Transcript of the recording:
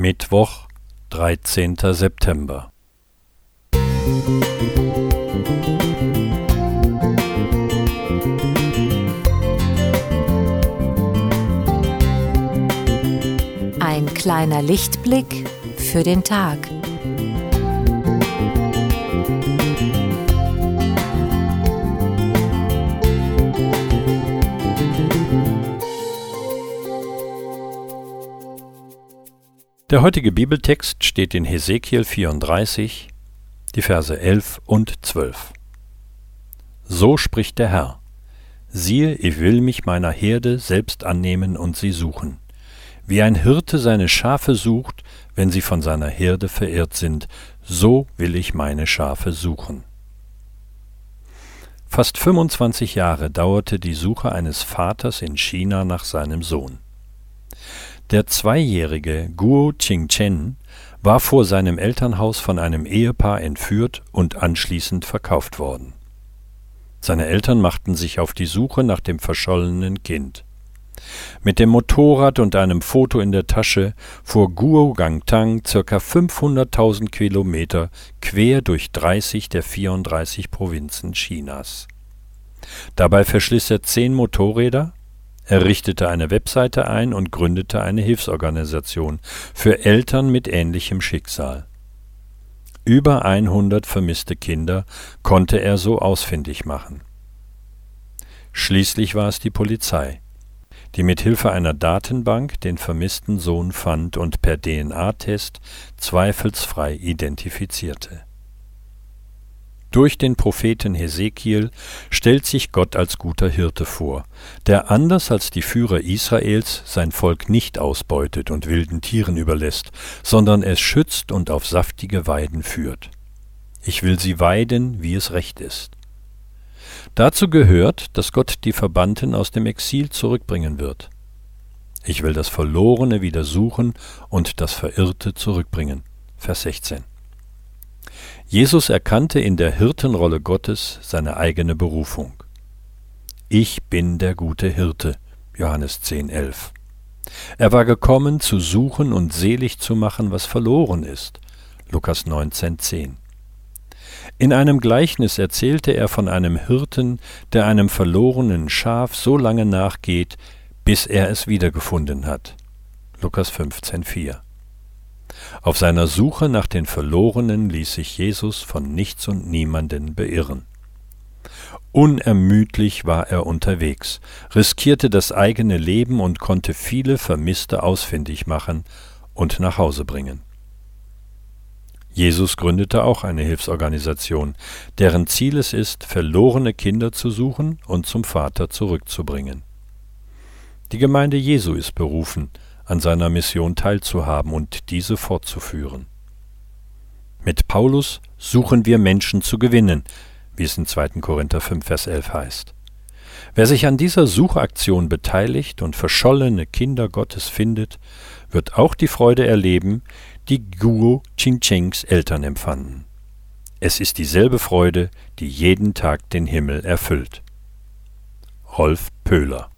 Mittwoch, 13. September. Ein kleiner Lichtblick für den Tag. Der heutige Bibeltext steht in Hesekiel 34, die Verse 11 und 12. So spricht der Herr: Siehe, ich will mich meiner Herde selbst annehmen und sie suchen. Wie ein Hirte seine Schafe sucht, wenn sie von seiner Herde verirrt sind, so will ich meine Schafe suchen. Fast 25 Jahre dauerte die Suche eines Vaters in China nach seinem Sohn. Der zweijährige Guo Qingchen war vor seinem Elternhaus von einem Ehepaar entführt und anschließend verkauft worden. Seine Eltern machten sich auf die Suche nach dem verschollenen Kind. Mit dem Motorrad und einem Foto in der Tasche fuhr Guo Gangtang ca. 500.000 Kilometer quer durch 30 der 34 Provinzen Chinas. Dabei verschliss er zehn Motorräder, er richtete eine Webseite ein und gründete eine Hilfsorganisation für Eltern mit ähnlichem Schicksal. Über 100 vermisste Kinder konnte er so ausfindig machen. Schließlich war es die Polizei, die mit Hilfe einer Datenbank den vermissten Sohn fand und per DNA-Test zweifelsfrei identifizierte durch den Propheten Hesekiel stellt sich Gott als guter Hirte vor, der anders als die Führer Israels sein Volk nicht ausbeutet und wilden Tieren überlässt, sondern es schützt und auf saftige Weiden führt. Ich will sie weiden, wie es recht ist. Dazu gehört, dass Gott die Verbannten aus dem Exil zurückbringen wird. Ich will das Verlorene wieder suchen und das Verirrte zurückbringen. Vers 16. Jesus erkannte in der Hirtenrolle Gottes seine eigene Berufung. Ich bin der gute Hirte. Johannes 10,11. Er war gekommen, zu suchen und selig zu machen, was verloren ist. Lukas 19,10. In einem Gleichnis erzählte er von einem Hirten, der einem verlorenen Schaf so lange nachgeht, bis er es wiedergefunden hat. Lukas 15,4. Auf seiner Suche nach den Verlorenen ließ sich Jesus von nichts und niemanden beirren. Unermüdlich war er unterwegs, riskierte das eigene Leben und konnte viele Vermisste ausfindig machen und nach Hause bringen. Jesus gründete auch eine Hilfsorganisation, deren Ziel es ist, verlorene Kinder zu suchen und zum Vater zurückzubringen. Die Gemeinde Jesu ist berufen, an seiner Mission teilzuhaben und diese fortzuführen. Mit Paulus suchen wir Menschen zu gewinnen, wie es in 2. Korinther 5, Vers 11 heißt. Wer sich an dieser Suchaktion beteiligt und verschollene Kinder Gottes findet, wird auch die Freude erleben, die Guo Chingchengs Eltern empfanden. Es ist dieselbe Freude, die jeden Tag den Himmel erfüllt. Rolf Pöhler